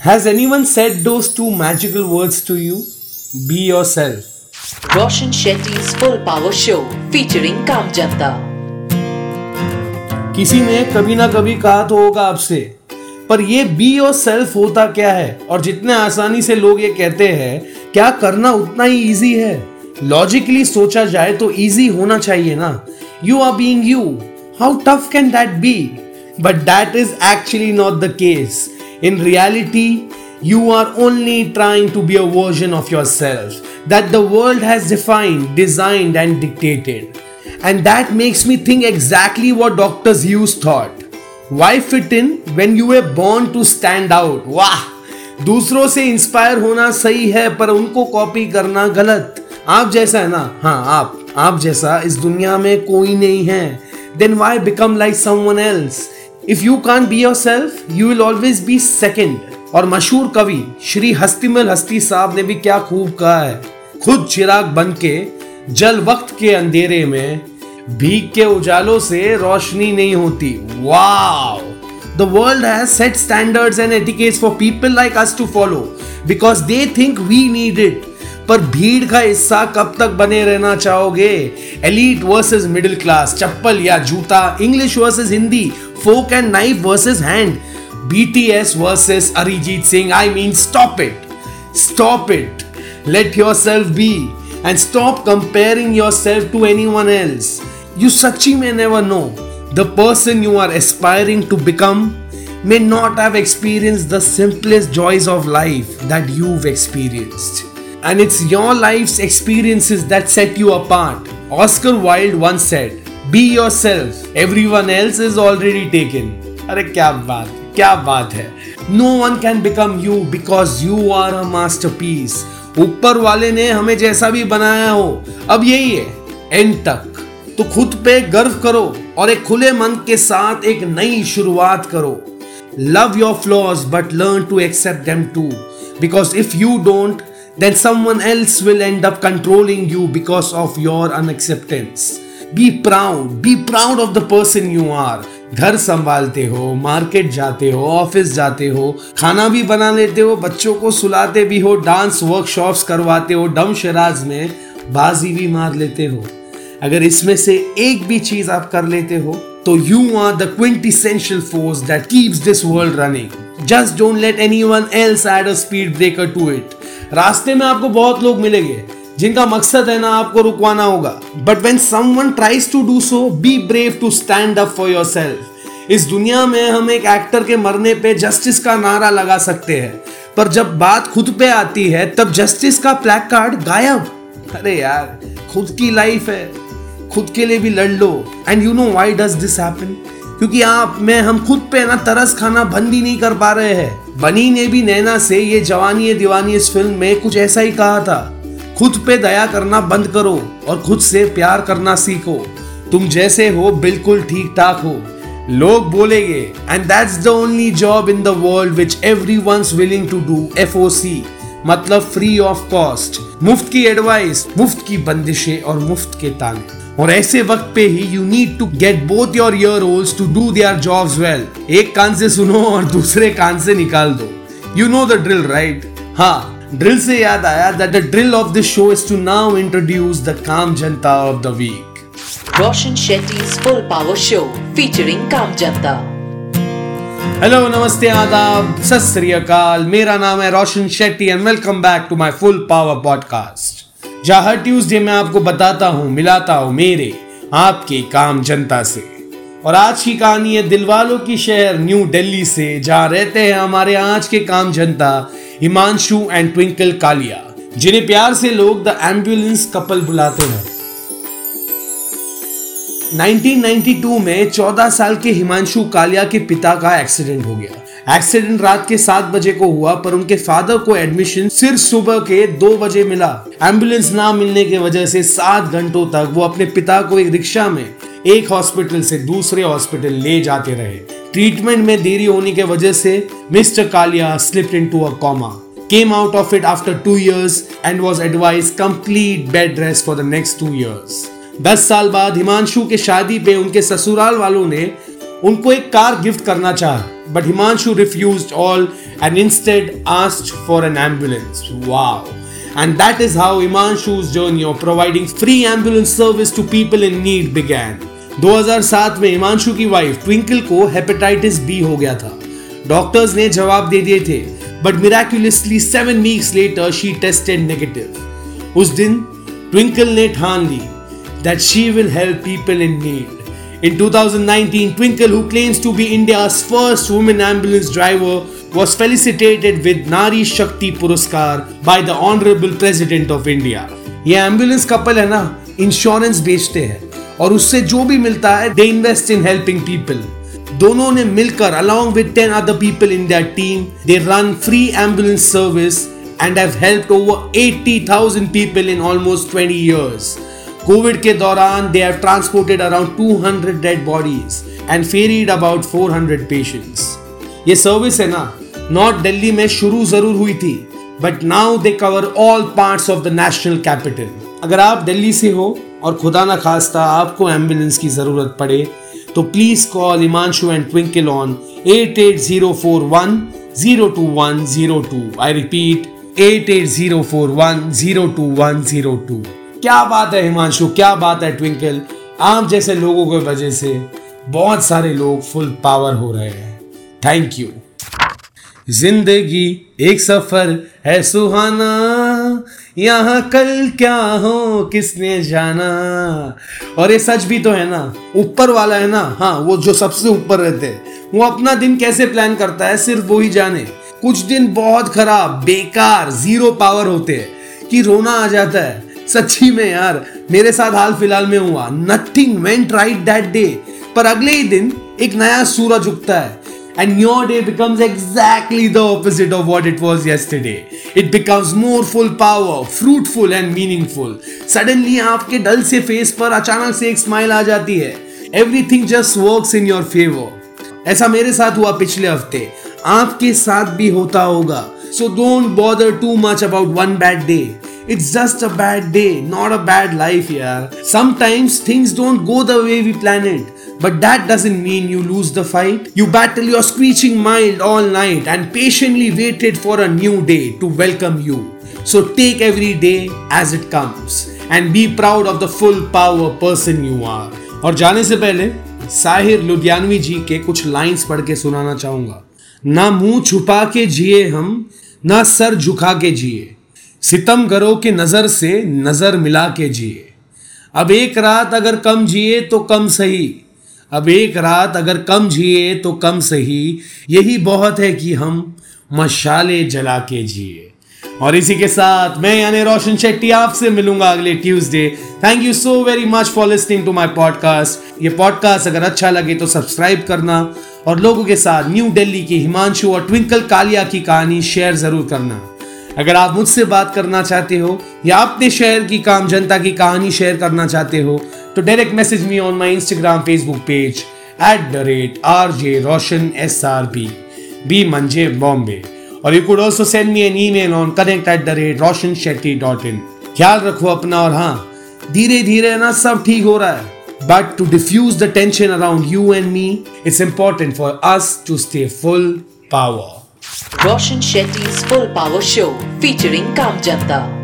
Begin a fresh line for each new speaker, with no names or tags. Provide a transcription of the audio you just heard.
Has anyone said those two magical words to you? Be yourself.
Roshan Shetty's Full Power Show featuring Kam Janta.
किसी ने कभी ना कभी कहा तो होगा आपसे पर ये बी और सेल्फ होता क्या है और जितने आसानी से लोग ये कहते हैं क्या करना उतना ही इजी है लॉजिकली सोचा जाए तो इजी होना चाहिए ना you are being you how tough can that be but that is actually not the case In reality you are only trying to be a version of yourself that the world has defined, designed, and dictated. And that makes me think exactly what Dr. Hughes thought. Why fit in when you were born to stand out? वाह दूसरों से inspire होना सही है पर उनको copy करना गलत आप जैसा है ना हाँ आप आप जैसा इस दुनिया में कोई नहीं है then why become like someone else if you can be yourself you will always be second और मशहूर कवि श्री हस्तिमल हस्ती साहब ने भी क्या खूब कहा है। खुद चिराग बन के जल वक्त के अंधेरे में भीग के उजालों से रोशनी नहीं होती। Wow! The world has set standards and etiquettes for people like us to follow because they think we need it. पर भीड़ का हिस्सा कब तक बने रहना चाहोगे? एलिट वर्सेस मिडिल क्लास चप्पल या जूता English versus Hindi fork and knife versus hand. BTS versus Arijit Singh. I mean, stop it. Stop it. Let yourself be and stop comparing yourself to anyone else. You Sachi may never know. The person you are aspiring to become may not have experienced the simplest joys of life that you've experienced. And it's your life's experiences that set you apart. Oscar Wilde once said, Be yourself, everyone else is already taken. अरे क्या बात क्या बात है। No one can become you because you are a masterpiece ऊपर वाले ने हमें जैसा भी बनाया हो। अब यही है एंड तक। तो खुद पे गर्व करो और एक खुले मन के साथ एक नई शुरुआत करो। Love your flaws but learn to accept them too because if you don't then else will end up controlling you because of your unacceptance be proud be proud of the person you are घर संभालते हो market जाते हो office जाते हो, खाना भी बना लेते हो, बच्चों को सुलाते भी हो डांस वर्कशॉप्स करवाते हो डम शराज में बाजी भी मार लेते हो। अगर इसमें से एक भी चीज़ आप कर लेते हो तो you are the quintessential force that keeps this world running just don't let anyone else add a speed breaker to it रास्ते में आपको बहुत लोग मिलेंगे। जिनका मकसद है ना आपको रुकवाना होगा। But when someone tries to do so be brave to stand up for yourself इस दुनिया में हम एक एक्टर के मरने पे जस्टिस का नारा लगा सकते हैं। पर जब बात खुद पे आती है, तब जस्टिस का प्लैक कार्ड गायब। अरे यार, खुद की लाइफ है। खुद के लिए भी लड़ लो। And you know why does this happen क्योंकि आप, में, हम खुद पे ना तरस खाना बंद ही नहीं कर पा रहे हैं। बनी ने भी नैना से ये जवानी दीवानी इस फ़िल्म में कुछ ऐसा ही कहा था। खुद पे दया करना बंद करो और खुद से प्यार करना सीखो। तुम जैसे हो, बिल्कुल ठीक ठाक हो। लोग बोलेंगे and that's the only job in the world which everyone's willing to do F O C मतलब फ्री ऑफ़ कॉस्ट मुफ़्त की एडवाइस मुफ़्त की बंदिशें और मुफ़्त के ताने। और ऐसे वक्त पे ही you need to get both your ear holes to do their job well एक कान से सुनो और दूसरे कान से निकाल दो। You know the drill right हाँ। ड्रिल से याद आया that the drill of this show is to now introduce the काम जनता of the week
Roshan Shetty's Full Power Show featuring Kam Janta.
Hello नमस्ते आदाब सत मेरा नाम है Roshan Shetty and welcome back to my full power podcast जहाँ हर Tuesday मैं आपको बताता हूँ मिलाता हूँ मेरे आपके काम जनता से। और आज की कहानी है दिलवालों की शहर, न्यू दिल्ली से। जहाँ रहते हैं हमारे आज के काम जनता, हिमांशु एंड ट्विंकल कालिया, जिन्हें प्यार से लोग द एंबुलेंस कपल बुलाते हैं। 1992 में 14 साल के हिमांशु कालिया के पिता का एक्सीडेंट हो गया। एक्सीडेंट रात के सात बजे को हुआ, पर उनके फादर को एडमिशन सिर्फ़ सुबह के दो बजे मिला। एंबुलेंस ना मिलने की वजह से सात घंटों तक वो अपने पिता को एक रिक्शा में एक हॉस्पिटल से दूसरे हॉस्पिटल ले जाते रहे। ट्रीटमेंट में देरी होने के वजह से Mr Kalia slip into coma came out of it after two years and was advise complete bed rest for the next two years दस साल बाद हिमांशु के शादी पे उनके ससुराल वालों ने उनको एक कार गिफ्ट करना चाह but Himanshu refuse all and instead asked for an ambulance wow and that is how Himanshu journey of providing free ambulance service to people in need began 2007 में हिमांशु की वाइफ ट्विंकल को hepatitis B हो गया था doctors ने जवाब दे दिए थे but miraculously seven weeks later she tested negative उस दिन ट्विंकल ने ठान ली that she will help people in need In 2019, Twinkle, who claims to be India's first woman ambulance driver, was felicitated with Nari Shakti Puruskar by the Honorable President of India. ये ambulance couple है ना insurance बेचते हैं और उससे जो भी मिलता है they invest in helping people दोनों ने मिलकर along with 10 other people in their team they run free ambulance service and have helped over 80,000 people in almost 20 years. Covid के दौरान they have transported around 200 dead bodies and ferried about 400 patients ये service है ना? North Delhi में शुरू ज़रूर हुई थी। But now they cover all parts of the national capital अगर आप दिल्ली से हो और खुदा ना खास्ता आपको एंबुलेंस की ज़रूरत पड़े तो please call Himanshu and Twinkle on eight eight zero four one zero two one zero two I repeat eight eight zero four one zero two one zero two क्या बात है हिमांशु क्या बात है ट्विंकल आप जैसे लोगों की वजह से बहुत सारे लोग फुल पावर हो रहे हैं। थैंक यू ज़िंदगी एक सफ़र है सुहाना। यहाँ कल क्या हो, किसने जाना? और ये सच भी तो है ना, ऊपर वाला है ना? हाँ वो जो सबसे ऊपर रहते हैं, वो अपना दिन कैसे प्लान करता है, सिर्फ़ वो ही जाने। कुछ दिन बहुत खराब, बेकार ज़ीरो पावर होते हैं, कि रोना आ जाता है। सच्ची में यार, मेरे साथ हाल फ़िलहाल में हुआ। Nothing went right that day पर अगले ही दिन एक नया सूरज उगता है। And your day becomes exactly the opposite of what it was yesterday. It becomes more full power, fruitful and meaningful. Suddenly आपके डल से फेस पर अचानक से एक स्माइल आ जाती है Everything just works in your favor. ऐसा मेरे साथ हुआ पिछले हफ़्ते आपके साथ भी होता होगा So don't bother too much about one bad day. It's just a bad day, not a bad life, yeah. Sometimes things don't go the way we plan it. But that doesn't mean you lose the fight. You battle your screeching mind all night and patiently waited for a new day to welcome you. So take every day as it comes and be proud of the full power person you are. और जाने से पहले साहिर लुधियानवी जी के कुछ lines पढ़ के सुनाना चाहूँगा ना मुँह छुपा के जिए हम ना सर झुका के जिए सितम करो कि नज़र से नज़र मिला के जिए। अब एक रात अगर कम जिए तो कम सही। अब एक रात अगर कम जिए तो कम सही। यही बहुत है कि हम मशाले जला के जिए। और इसी के साथ मैं यानी रोशन शेट्टी आपसे मिलूँगा अगले Tuesday. Thank you so very much for listening to my podcast ये पॉडकास्ट अगर अच्छा लगे तो सब्सक्राइब करना और लोगों के साथ न्यू दिल्ली की हिमांशु और ट्विंकल कालिया की कहानी शेयर ज़रूर करना। अगर आप मुझसे बात करना चाहते हो, या अपने शहर की काम, जनता की कहानी शेयर करना चाहते हो तो direct message me on my Instagram Facebook page at the rate R J Roshan S R B B means Bombay और you could also send me an email on connect at the rate Roshan Shetty dot in ख्याल रखो अपना और हाँ धीरे धीरे ना सब ठीक हो रहा है। But to defuse the tension around you and me it's important for us to stay full power.
Roshan Shetty's Full Power Show featuring Kam Janta.